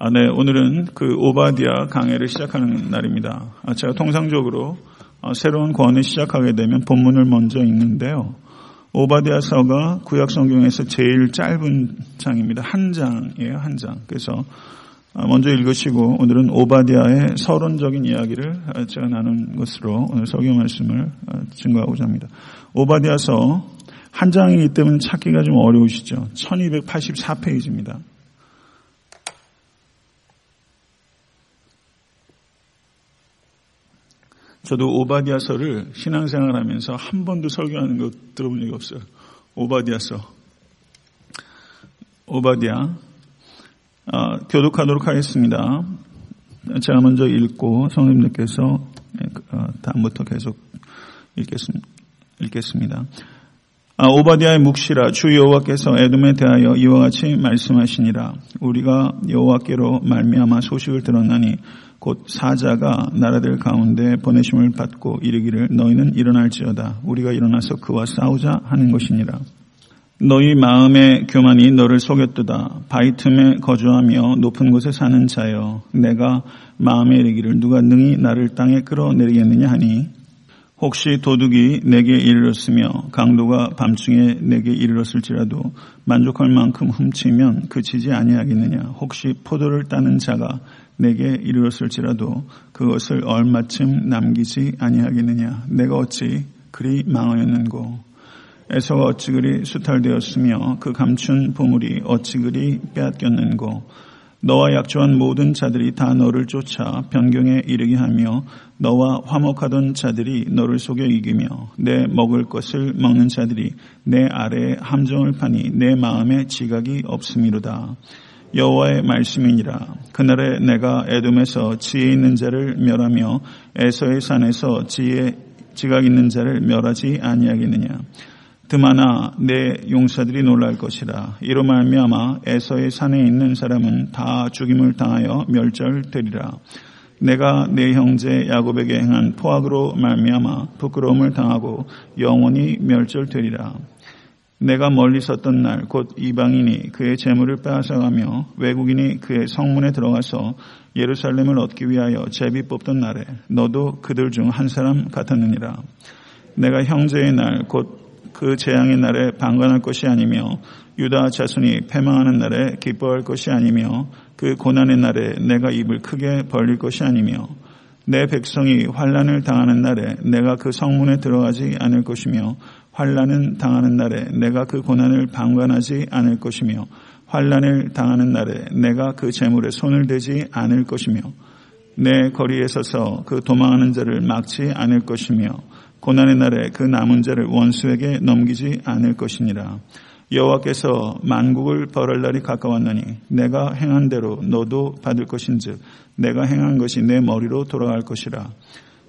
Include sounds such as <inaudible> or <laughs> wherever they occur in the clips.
아, 네, 오늘은 그 오바디아 강해를 시작하는 날입니다. 아, 제가 통상적으로 아, 새로운 권을 시작하게 되면 본문을 먼저 읽는데요. 오바디아서가 구약 성경에서 제일 짧은 장입니다. 한 장이에요, 한 장. 그래서 아, 먼저 읽으시고 오늘은 오바디아의 서론적인 이야기를 아, 제가 나눈 것으로 오늘 성경 말씀을 아, 증거하고자 합니다. 오바디아서 한 장이기 때문에 찾기가 좀 어려우시죠. 1284페이지입니다. 저도 오바디아서를 신앙생활 하면서 한 번도 설교하는 거 들어본 적이 없어요. 오바디아서. 오바디아. 어, 교독하도록 하겠습니다. 제가 먼저 읽고 성도님들께서 어, 다음부터 계속 읽겠습니다. 읽겠습니다. 아, 오바디아의 묵시라 주 여호와께서 에돔에 대하여 이와 같이 말씀하시니라 우리가 여호와께로 말미암아 소식을 들었나니 곧 사자가 나라들 가운데 보내심을 받고 이르기를 너희는 일어날지어다. 우리가 일어나서 그와 싸우자 하는 것이니라. 너희 마음의 교만이 너를 속였도다. 바위 틈에 거주하며 높은 곳에 사는 자여 내가 마음에 이르기를 누가 능히 나를 땅에 끌어내리겠느냐 하니 혹시 도둑이 내게 이르렀으며 강도가 밤중에 내게 이르렀을지라도 만족할 만큼 훔치면 그치지 아니하겠느냐? 혹시 포도를 따는 자가 내게 이르렀을지라도 그것을 얼마쯤 남기지 아니하겠느냐? 내가 어찌 그리 망하였는고? 에서가 어찌 그리 수탈되었으며 그 감춘 보물이 어찌 그리 빼앗겼는고 너와 약조한 모든 자들이 다 너를 쫓아 변경에 이르게 하며 너와 화목하던 자들이 너를 속여 이기며 내 먹을 것을 먹는 자들이 내 아래에 함정을 파니 내 마음에 지각이 없음이로다. 여호와의 말씀이니라. 그날에 내가 에돔에서 지혜 있는 자를 멸하며 에서의 산에서 지혜 지각 있는 자를 멸하지 아니하겠느냐. 드마나 내 용사들이 놀랄 것이라. 이로 말미암아 에서의 산에 있는 사람은 다 죽임을 당하여 멸절되리라. 내가 내 형제 야곱에게 행한 포악으로 말미암아 부끄러움을 당하고 영원히 멸절되리라. 내가 멀리 섰던 날 곧 이방인이 그의 재물을 빼앗아가며 외국인이 그의 성문에 들어가서 예루살렘을 얻기 위하여 제비 뽑던 날에 너도 그들 중 한 사람 같았느니라. 내가 형제의 날 곧 그 재앙의 날에 방관할 것이 아니며 유다 자손이 패망하는 날에 기뻐할 것이 아니며 그 고난의 날에 내가 입을 크게 벌릴 것이 아니며 내 백성이 환란을 당하는 날에 내가 그 성문에 들어가지 않을 것이며 환란을 당하는 날에 내가 그 고난을 방관하지 않을 것이며 환란을 당하는 날에 내가 그 재물에 손을 대지 않을 것이며 내 거리에 서서 그 도망하는 자를 막지 않을 것이며 고난의 날에 그 남은 자를 원수에게 넘기지 않을 것이니라. 여호와께서 만국을 벌할 날이 가까웠나니 내가 행한 대로 너도 받을 것인즉 내가 행한 것이 내 머리로 돌아갈 것이라.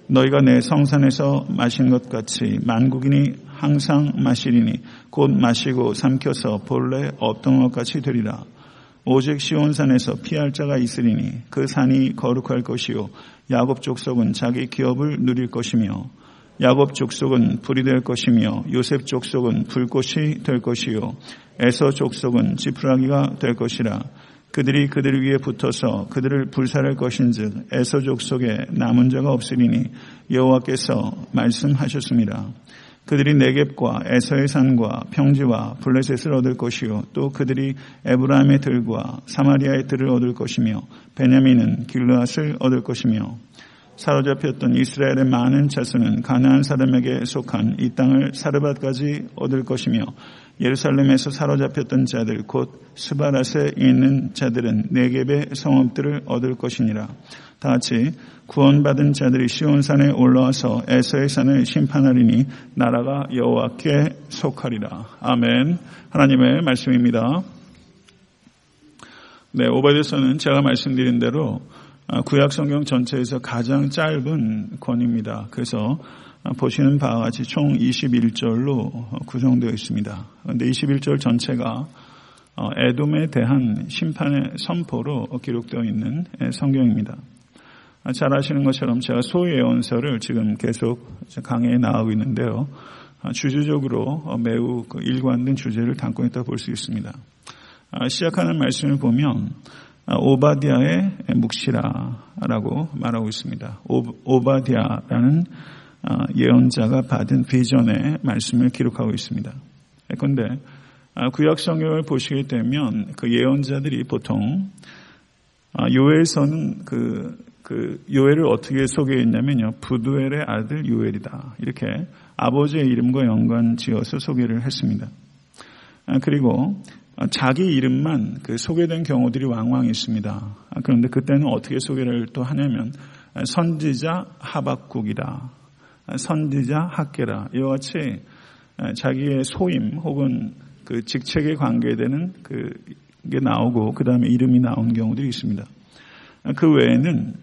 너희가 내 성산에서 마신 것 같이 만국인이 항상 마시리니 곧 마시고 삼켜서 본래 없던 것 같이 되리라. 오직 시온산에서 피할 자가 있으리니 그 산이 거룩할 것이요 야곱 족속은 자기 기업을 누릴 것이며 야곱 족속은 불이 될 것이며 요셉 족속은 불꽃이 될 것이요. 에서 족속은 지푸라기가 될 것이라. 그들이 그들 위에 붙어서 그들을 불살할 것인즉 에서 족속에 남은 자가 없으리니 여호와께서 말씀하셨습니다. 그들이 네겝과 에서의 산과 평지와 블레셋을 얻을 것이요. 또 그들이 에브라임의 들과 사마리아의 들을 얻을 것이며 베냐민은 길르앗을 얻을 것이며 사로잡혔던 이스라엘의 많은 자손은 가나안 사람에게 속한 이 땅을 사르밧까지 얻을 것이며 예루살렘에서 사로잡혔던 자들 곧 스바라스에 있는 자들은 네겝의 성읍들을 얻을 것이니라. 다 같이 구원받은 자들이 시온산에 올라와서 에서의 산을 심판하리니 나라가 여호와께 속하리라. 아멘. 하나님의 말씀입니다. 네, 오바데서는 제가 말씀드린 대로 아, 구약 성경 전체에서 가장 짧은 권입니다. 그래서 보시는 바와 같이 총 21절로 구성되어 있습니다. 그런데 21절 전체가 어, 에돔에 대한 심판의 선포로 기록되어 있는 성경입니다. 아, 잘 아시는 것처럼 제가 소예언서를 지금 계속 강의해 나가고 있는데요. 아, 주제적으로 매우 그 일관된 주제를 담고 있다 볼 수 있습니다. 시작하는 말씀을 보면 오바디아의 묵시라라고 말하고 있습니다. 오바디아라는 예언자가 받은 비전의 말씀을 기록하고 있습니다. 그런데 구약 성경을 보시게 되면 그 예언자들이 보통 요엘서는 그, 그 요엘을 어떻게 소개했냐면요. 부두엘의 아들 요엘이다. 이렇게 아버지의 이름과 연관 지어서 소개를 했습니다. 그리고 자기 이름만 그 소개된 경우들이 왕왕 있습니다. 그런데 그때는 어떻게 소개를 또 하냐면 선지자 하박국이다. 선지자 학계라. 이와 같이 자기의 소임 혹은 그 직책에 관계되는 그게 나오고 그 다음에 이름이 나온 경우들이 있습니다. 그 외에는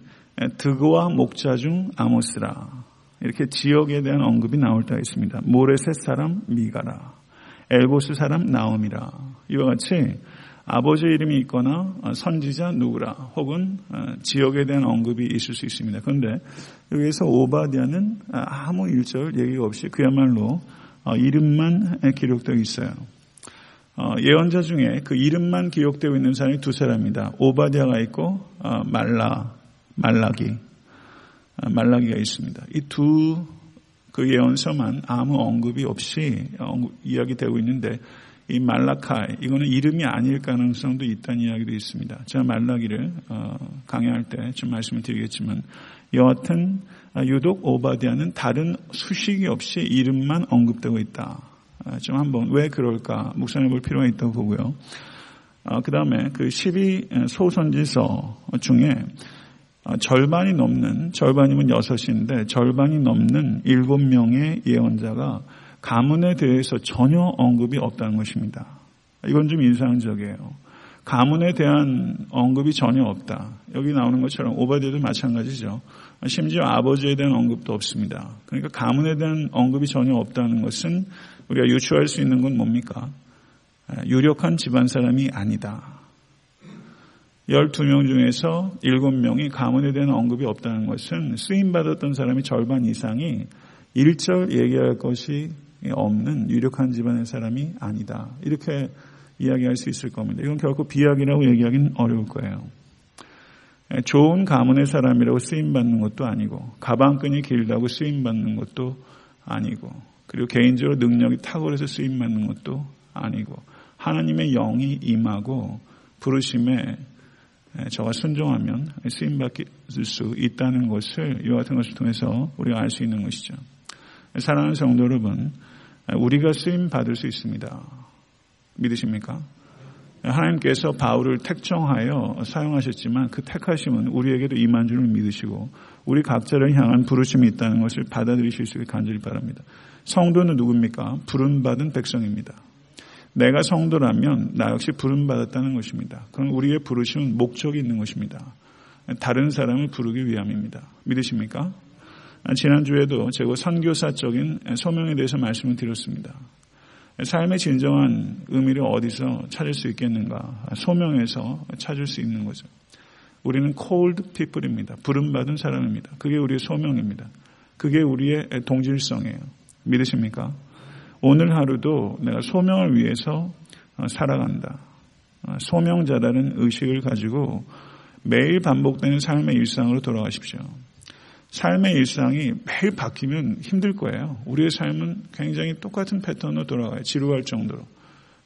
드고와 목자 중 아모스라 이렇게 지역에 대한 언급이 나올 때가 있습니다. 모레셋 사람 미가라, 엘보스 사람 나옴이라 이와 같이 아버지 이름이 있거나 선지자 누구라 혹은 지역에 대한 언급이 있을 수 있습니다. 그런데 여기에서 오바디아는 아무 일절 얘기가 없이 그야말로 이름만 기록되어 있어요. 어, 예언자 중에 그 이름만 기록되어 있는 사람이 두 사람입니다. 오바디아가 있고 어, 말라 말라기 어, 말라기가 있습니다. 이 두 그 예언서만 아무 언급이 없이 이야기되고 있는데 이 말라카이 이거는 이름이 아닐 가능성도 있다는 이야기도 있습니다. 제가 말라기를 강의할 때 좀 말씀을 드리겠지만 여하튼 유독 오바디아는 다른 수식이 없이 이름만 언급되고 있다. 아, 좀 한번 왜 그럴까 묵상해 볼 필요가 있다고 보고요. 아, 그 다음에 그 12소선지서 중에 아, 절반이 넘는, 절반이면 여섯인데 절반이 넘는 일곱 명의 예언자가 가문에 대해서 전혀 언급이 없다는 것입니다. 이건 좀 인상적이에요. 가문에 대한 언급이 전혀 없다. 여기 나오는 것처럼 오바데도 마찬가지죠. 심지어 아버지에 대한 언급도 없습니다. 그러니까 가문에 대한 언급이 전혀 없다는 것은 우리가 유추할 수 있는 건 뭡니까? 유력한 집안 사람이 아니다. 12명 중에서 7명이 가문에 대한 언급이 없다는 것은 쓰임받았던 사람이 절반 이상이 일절 얘기할 것이 없는 유력한 집안의 사람이 아니다. 이렇게 이야기할 수 있을 겁니다. 이건 결코 비약이라고 얘기하기는 어려울 거예요. 좋은 가문의 사람이라고 쓰임받는 것도 아니고 가방끈이 길다고 쓰임받는 것도 아니고 그리고 개인적으로 능력이 탁월해서 쓰임 받는 것도 아니고 하나님의 영이 임하고 부르심에 저와 순종하면 쓰임 받을 수 있다는 것을 이와 같은 것을 통해서 우리가 알 수 있는 것이죠. 사랑하는 성도 여러분, 우리가 쓰임 받을 수 있습니다. 믿으십니까? 하나님께서 바울을 택정하여 사용하셨지만 그 택하심은 우리에게도 임한 줄을 믿으시고 우리 각자를 향한 부르심이 있다는 것을 받아들이실 수 있게 간절히 바랍니다. 성도는 누굽니까? 부름받은 백성입니다. 내가 성도라면 나 역시 부름받았다는 것입니다. 그럼 우리의 부르심은 목적이 있는 것입니다. 다른 사람을 부르기 위함입니다. 믿으십니까? 지난주에도 제가 선교사적인 소명에 대해서 말씀을 드렸습니다. 삶의 진정한 의미를 어디서 찾을 수 있겠는가? 소명에서 찾을 수 있는 거죠. 우리는 cold people입니다. 부름받은 사람입니다. 그게 우리의 소명입니다. 그게 우리의 동질성이에요. 믿으십니까? 오늘 하루도 내가 소명을 위해서 어, 살아간다. 어, 소명자라는 의식을 가지고 매일 반복되는 삶의 일상으로 돌아가십시오. 삶의 일상이 매일 바뀌면 힘들 거예요. 우리의 삶은 굉장히 똑같은 패턴으로 돌아가요. 지루할 정도로.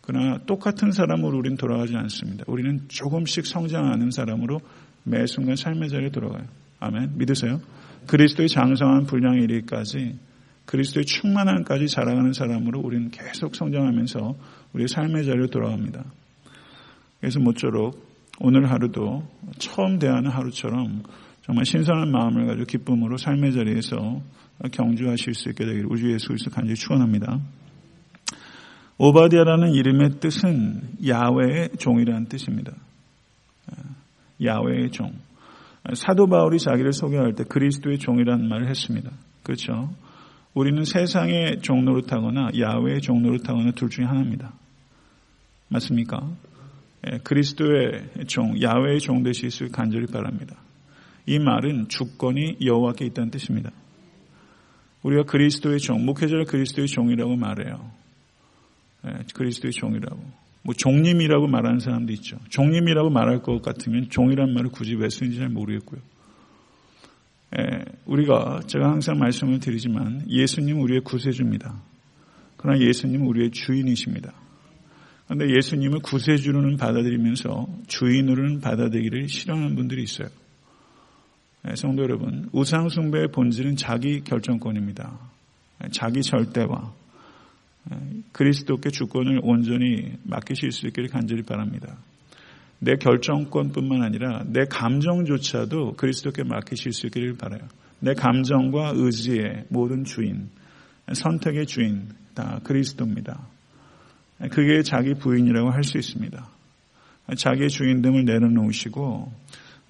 그러나 똑같은 사람으로 우리는 돌아가지 않습니다. 우리는 조금씩 성장하는 사람으로 매 순간 삶의 자리에 돌아가요. 아멘. 믿으세요? 그리스도의 장성한 분량에 이르기까지 그리스도의 충만함까지 자라가는 사람으로 우리는 계속 성장하면서 우리의 삶의 자리로 돌아갑니다. 그래서 모쪼록 오늘 하루도 처음 대하는 하루처럼 정말 신선한 마음을 가지고 기쁨으로 삶의 자리에서 경주하실 수 있게 되기를 우주 예수 그리스도 간절히 축원합니다. 오바디아라는 이름의 뜻은 야외의 종이라는 뜻입니다. 야외의 종. 사도 바울이 자기를 소개할 때 그리스도의 종이라는 말을 했습니다. 그렇죠? 우리는 세상의 종로를 타거나 야외의 종로를 타거나 둘 중에 하나입니다. 맞습니까? 예, 그리스도의 종, 야외의 종 되시길 간절히 바랍니다. 이 말은 주권이 여호와께 있다는 뜻입니다. 우리가 그리스도의 종, 목회자를 그리스도의 종이라고 말해요. 예, 그리스도의 종이라고. 뭐 종님이라고 말하는 사람도 있죠. 종님이라고 말할 것 같으면 종이란 말을 굳이 왜 쓰는지 잘 모르겠고요. 예, 우리가 제가 항상 말씀을 드리지만 예수님 우리의 구세주입니다. 그러나 예수님은 우리의 주인이십니다. 그런데 예수님을 구세주로는 받아들이면서 주인으로는 받아들이기를 싫어하는 분들이 있어요. 예, 성도 여러분, 우상숭배의 본질은 자기 결정권입니다. 예, 자기 절대와 예, 그리스도께 주권을 온전히 맡기실 수 있기를 간절히 바랍니다. 내 결정권뿐만 아니라 내 감정조차도 그리스도께 맡기실 수 있기를 바라요. 내 감정과 의지의 모든 주인, 선택의 주인 다 그리스도입니다. 그게 자기 부인이라고 할 수 있습니다. 자기의 주인됨을 내려놓으시고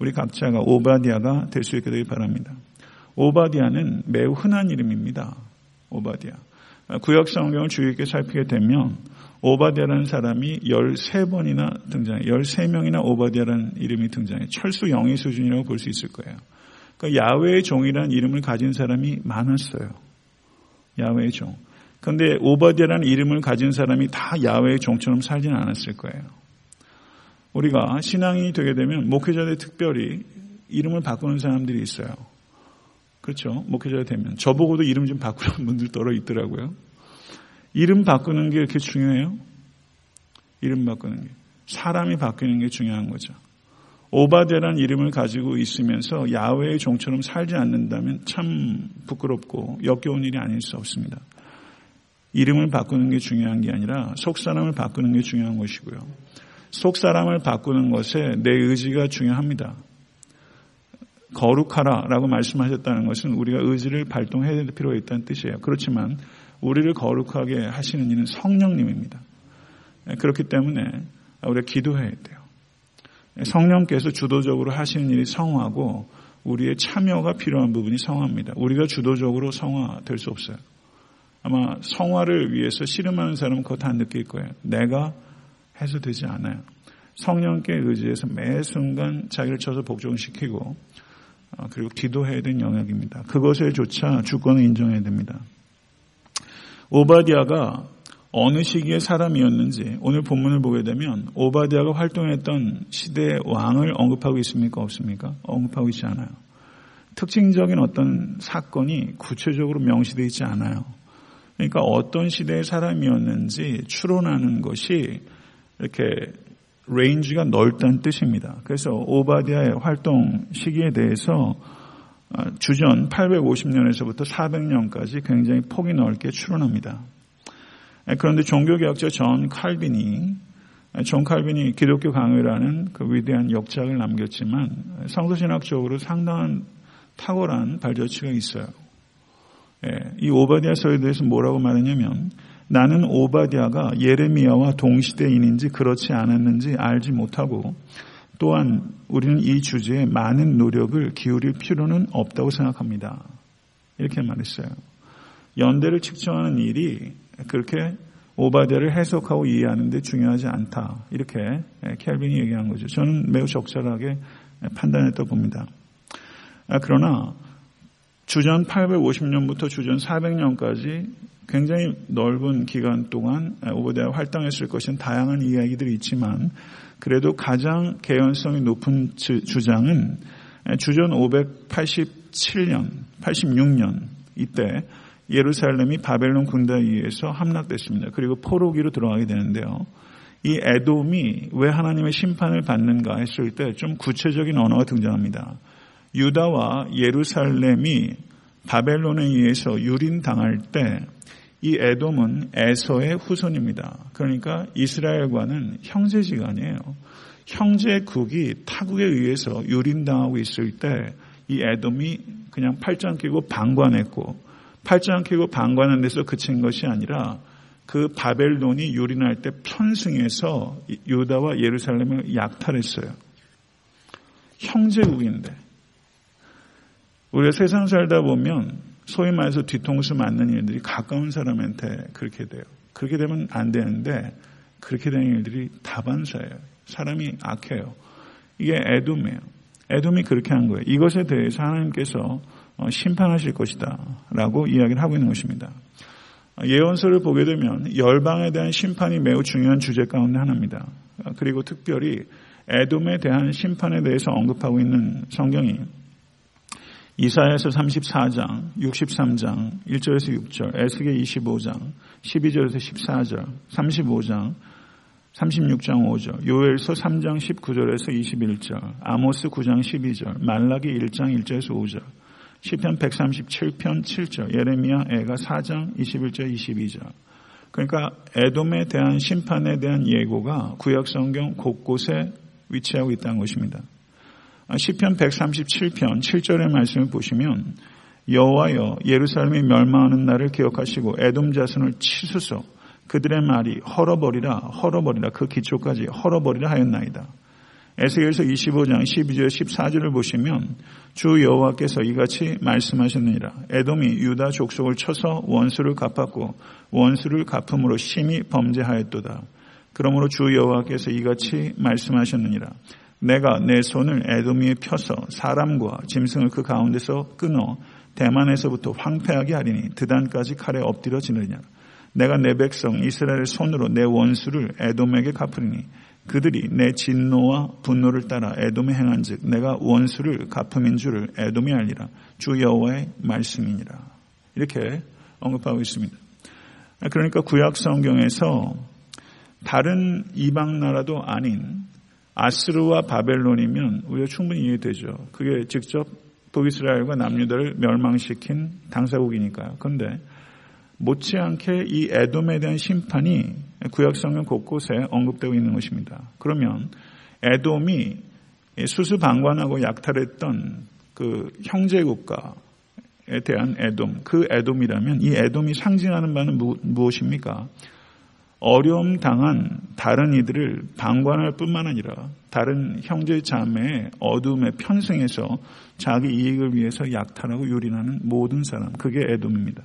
우리 각자가 오바디아가 될 수 있게 되길 바랍니다. 오바디아는 매우 흔한 이름입니다. 오바디아. 구약 성경을 주의 깊게 살피게 되면 오바디아라는 사람이 13번이나 등장해. 13명이나 오바디아라는 이름이 등장해. 철수 영희 수준이라고 볼 수 있을 거예요. 그러니까 야훼의 종이라는 이름을 가진 사람이 많았어요. 야훼의 종. 그런데 오바디아라는 이름을 가진 사람이 다 야훼의 종처럼 살지는 않았을 거예요. 우리가 신앙이 되게 되면 목회자들 특별히 이름을 바꾸는 사람들이 있어요. 그렇죠. 목회자가 되면. 저보고도 이름 좀 바꾸는 <laughs> 분들 떨어 있더라고요. 이름 바꾸는 게 이렇게 중요해요? 이름 바꾸는 게. 사람이 바뀌는 게 중요한 거죠. 오바데라는 이름을 가지고 있으면서 야외의 종처럼 살지 않는다면 참 부끄럽고 역겨운 일이 아닐 수 없습니다. 이름을 바꾸는 게 중요한 게 아니라 속 사람을 바꾸는 게 중요한 것이고요. 속 사람을 바꾸는 것에 내 의지가 중요합니다. 거룩하라 라고 말씀하셨다는 것은 우리가 의지를 발동해야 될 필요가 있다는 뜻이에요. 그렇지만 우리를 거룩하게 하시는 이는 성령님입니다. 그렇기 때문에 우리가 기도해야 돼요. 성령께서 주도적으로 하시는 일이 성화고 우리의 참여가 필요한 부분이 성화입니다. 우리가 주도적으로 성화될 수 없어요. 아마 성화를 위해서 씨름하는 사람은 그거 다 느낄 거예요. 내가 해서 되지 않아요. 성령께 의지해서 매 순간 자기를 쳐서 복종시키고 어, 그리고 기도해야 되는 영역입니다. 그것에조차 주권을 인정해야 됩니다. 오바디아가 어느 시기의 사람이었는지 오늘 본문을 보게 되면 오바디아가 활동했던 시대의 왕을 언급하고 있습니까? 없습니까? 언급하고 있지 않아요. 특징적인 어떤 사건이 구체적으로 명시되어 있지 않아요. 그러니까 어떤 시대의 사람이었는지 추론하는 것이 이렇게 range가 넓다는 뜻입니다. 그래서 오바디아의 활동 시기에 대해서 아, 주전 850년에서부터 400년까지 굉장히 폭이 넓게 추론합니다. 그런데 종교개혁자 존 칼빈이 존 칼빈이 기독교 강요라는 그 위대한 역작을 남겼지만 성서신학적으로 상당한 탁월한 발자취가 있어요. 이 오바디아 서에 대해서 뭐라고 말하냐면 나는 오바디아가 예레미야와 동시대인인지 그렇지 않았는지 알지 못하고 또한 우리는 이 주제에 많은 노력을 기울일 필요는 없다고 생각합니다. 이렇게 말했어요. 연대를 측정하는 일이 그렇게 오바데를 해석하고 이해하는 데 중요하지 않다. 이렇게 켈빈이 얘기한 거죠. 저는 매우 적절하게 판단했다고 봅니다. 아, 그러나 주전 850년부터 주전 400년까지 굉장히 넓은 기간 동안 오바데가 활동했을 것인 다양한 이야기들이 있지만 그래도 가장 개연성이 높은 주장은 주전 587년, 86년 이때 예루살렘이 바벨론 군대에 의해서 함락됐습니다. 그리고 포로기로 들어가게 되는데요. 이 에돔이 왜 하나님의 심판을 받는가 했을 때 좀 구체적인 언어가 등장합니다. 유다와 예루살렘이 바벨론에 의해서 유린당할 때 이 에돔은 에서의 후손입니다. 그러니까 이스라엘과는 형제지간이에요. 형제국이 타국에 의해서 유린당하고 있을 때 이 에돔이 그냥 팔짱 끼고 방관했고 팔짱 끼고 방관한 데서 그친 것이 아니라 그 바벨론이 유린할 때 편승해서 유다와 예루살렘을 약탈했어요. 형제국인데 우리가 세상 살다 보면 소위 말해서 뒤통수 맞는 일들이 가까운 사람한테 그렇게 돼요. 그렇게 되면 안 되는데 그렇게 되는 일들이 다반사예요. 사람이 악해요. 이게 애돔이에요. 애돔이 그렇게 한 거예요. 이것에 대해서 하나님께서 어, 심판하실 것이다. 라고 이야기를 하고 있는 것입니다. 예언서를 보게 되면 열방에 대한 심판이 매우 중요한 주제 가운데 하나입니다. 그리고 특별히 에돔에 대한 심판에 대해서 언급하고 있는 성경이 이사야서 34장, 63장, 1절에서 6절, 에스겔 25장, 12절에서 14절, 35장, 36장 5절, 요엘서 3장 19절에서 21절, 아모스 9장 12절, 말라기 1장 1절에서 5절, 시편 137편 7절, 예레미야 애가 4장 21절 22절. 그러니까 에돔에 대한 심판에 대한 예고가 구약 성경 곳곳에 위치하고 있다는 것입니다. 시편 137편 7절의 말씀을 보시면 여호와여 예루살렘이 멸망하는 날을 기억하시고 에돔 자손을 치소서 그들의 말이 헐어버리라 헐어버리라 그 기초까지 헐어버리라 하였나이다. 에스겔서 25장 12절 14절을 보시면 주 여호와께서 이같이 말씀하셨느니라. 에돔이 유다 족속을 쳐서 원수를 갚았고 원수를 갚음으로 심히 범죄하였도다. 그러므로 주 여호와께서 이같이 말씀하셨느니라. 내가 내 손을 에돔 위에 펴서 사람과 짐승을 그 가운데서 끊어 대만에서부터 황폐하게 하리니 드단까지 칼에 엎드려 지느냐. 내가 내 백성 이스라엘의 손으로 내 원수를 에돔에게 갚으리니 그들이 내 진노와 분노를 따라 에돔에 행한즉 내가 원수를 갚음인 줄을 에돔이 알리라 주 여호와의 말씀이니라 이렇게 언급하고 있습니다. 그러니까 구약 성경에서 다른 이방 나라도 아닌 아스르와 바벨론이면 우리가 충분히 이해되죠. 그게 직접 북이스라엘과 남유다를 멸망시킨 당사국이니까요. 그런데 못지않게 이 에돔에 대한 심판이 구약성경 곳곳에 언급되고 있는 것입니다. 그러면 에돔이 수수방관하고 약탈했던 그 형제국가에 대한 에돔, 그 에돔이라면 이 에돔이 상징하는 바는 무엇입니까? 어려움 당한 다른 이들을 방관할 뿐만 아니라 다른 형제 자매의 어둠에 편승해서 자기 이익을 위해서 약탈하고 유린하는 모든 사람, 그게 에돔입니다.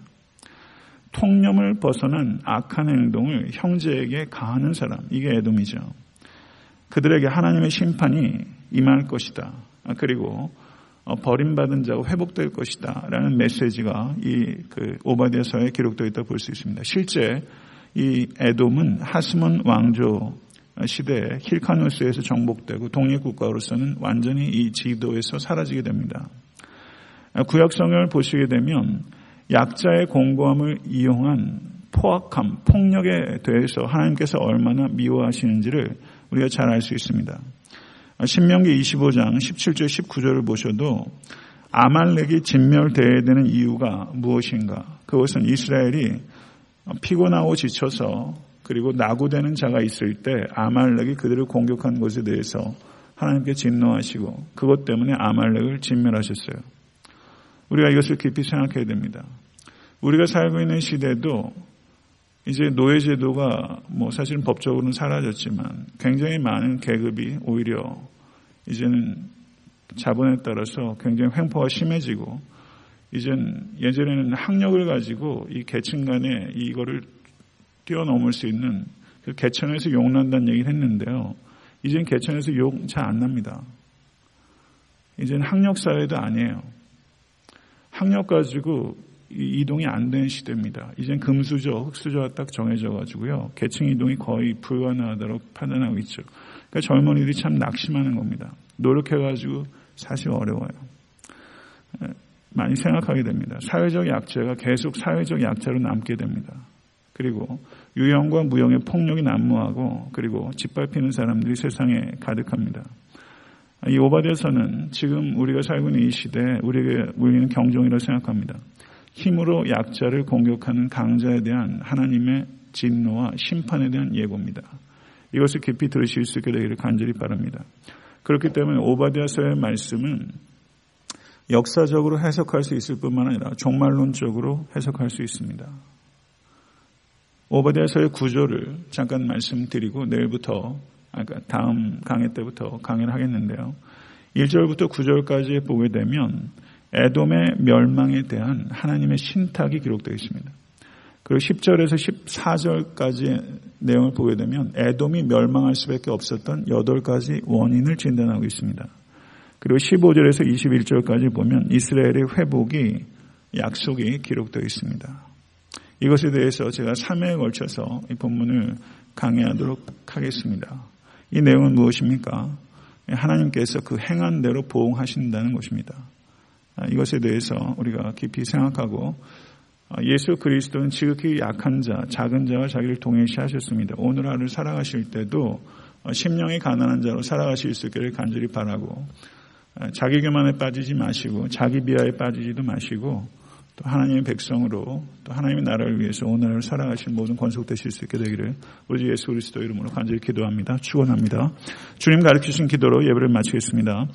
통념을 벗어난 악한 행동을 형제에게 가하는 사람, 이게 에돔이죠. 그들에게 하나님의 심판이 임할 것이다. 그리고 어, 버림받은 자가 회복될 것이다. 라는 메시지가 이 그 오바디아서에 기록되어 있다고 볼 수 있습니다. 실제 이 에돔은 하스몬 왕조 시대에 힐카누스에서 정복되고 독립국가로서는 완전히 이 지도에서 사라지게 됩니다. 구약성을 보시게 되면 약자의 공고함을 이용한 포악함, 폭력에 대해서 하나님께서 얼마나 미워하시는지를 우리가 잘 알 수 있습니다. 신명기 25장 17절 19절을 보셔도 아말렉이 진멸되어야 되는 이유가 무엇인가? 그것은 이스라엘이 피곤하고 지쳐서 그리고 낙오되는 자가 있을 때 아말렉이 그들을 공격한 것에 대해서 하나님께 진노하시고 그것 때문에 아말렉을 진멸하셨어요. 우리가 이것을 깊이 생각해야 됩니다. 우리가 살고 있는 시대도 이제 노예 제도가 뭐 사실은 법적으로는 사라졌지만 굉장히 많은 계급이 오히려 이제는 자본에 따라서 굉장히 횡포가 심해지고 이젠 예전에는 학력을 가지고 이 계층 간에 이거를 뛰어넘을 수 있는 그 계층에서 욕 난다는 얘기를 했는데요. 이젠 계층에서 욕 잘 안 납니다. 이젠 학력 사회도 아니에요. 학력 가지고 이동이 안 되는 시대입니다. 이젠 금수저, 흑수저가 딱 정해져 가지고요. 계층 이동이 거의 불가능하도록 판단하고 있죠. 그러니까 젊은이들이 참 낙심하는 겁니다. 노력해 가지고 사실 어려워요. 많이 생각하게 됩니다. 사회적 약자가 계속 사회적 약자로 남게 됩니다. 그리고 유형과 무형의 폭력이 난무하고 그리고 짓밟히는 사람들이 세상에 가득합니다. 이 오바데서는 지금 우리가 살고 있는 이 시대에 우리에게 울리는 경종이라고 생각합니다. 힘으로 약자를 공격하는 강자에 대한 하나님의 진노와 심판에 대한 예고입니다. 이것을 깊이 들으실 수 있게 되기를 간절히 바랍니다. 그렇기 때문에 오바디아서의 말씀은 역사적으로 해석할 수 있을 뿐만 아니라 종말론적으로 해석할 수 있습니다. 오바디아서의 구조를 잠깐 말씀드리고 내일부터 그러니까 다음 강의 때부터 강의를 하겠는데요. 1절부터 9절까지 보게 되면 에돔의 멸망에 대한 하나님의 신탁이 기록되어 있습니다. 그리고 10절에서 14절까지 내용을 보게 되면 에돔이 멸망할 수밖에 없었던 8가지 원인을 진단하고 있습니다. 그리고 15절에서 21절까지 보면 이스라엘의 회복이 약속이 기록되어 있습니다. 이것에 대해서 제가 3회에 걸쳐서 이 본문을 강의하도록 하겠습니다. 이 내용은 무엇입니까? 하나님께서 그 행한 대로 보응하신다는 것입니다. 아, 이것에 대해서 우리가 깊이 생각하고 아, 예수 그리스도는 지극히 약한 자, 작은 자와 자기를 동일시하셨습니다. 오늘 하루 살아가실 때도 어, 심령이 가난한 자로 살아가실 수 있기를 간절히 바라고 아, 자기 교만에 빠지지 마시고 자기 비하에 빠지지도 마시고 또 하나님의 백성으로 또 하나님의 나라를 위해서 오늘을 살아가실 모든 권속되실 수 있게 되기를 우리 예수 그리스도 이름으로 간절히 기도합니다. 축원합니다. 주님 가르치신 기도로 예배를 마치겠습니다.